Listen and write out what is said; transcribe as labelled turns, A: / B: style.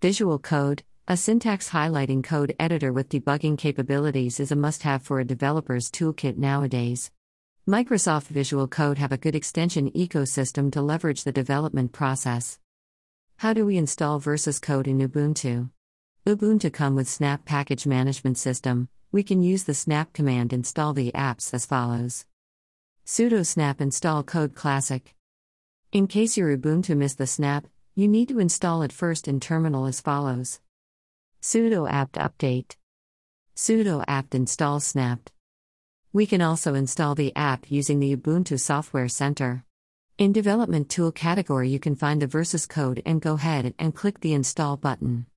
A: Visual Code, a syntax highlighting code editor with debugging capabilities, is a must have for a developer's toolkit nowadays. Microsoft Visual Code have a good extension ecosystem to leverage the development process. How do we install Versus Code in Ubuntu? Ubuntu come with Snap package management system. We can use the snap command install the apps as follows. sudo snap install code classic. In case your Ubuntu missed the snap, you need to install it first in terminal as follows sudo apt update, sudo apt install snapd. We can also install the app using the Ubuntu Software Center. In Development Tool category, you can find the Versus code and go ahead and click the Install button.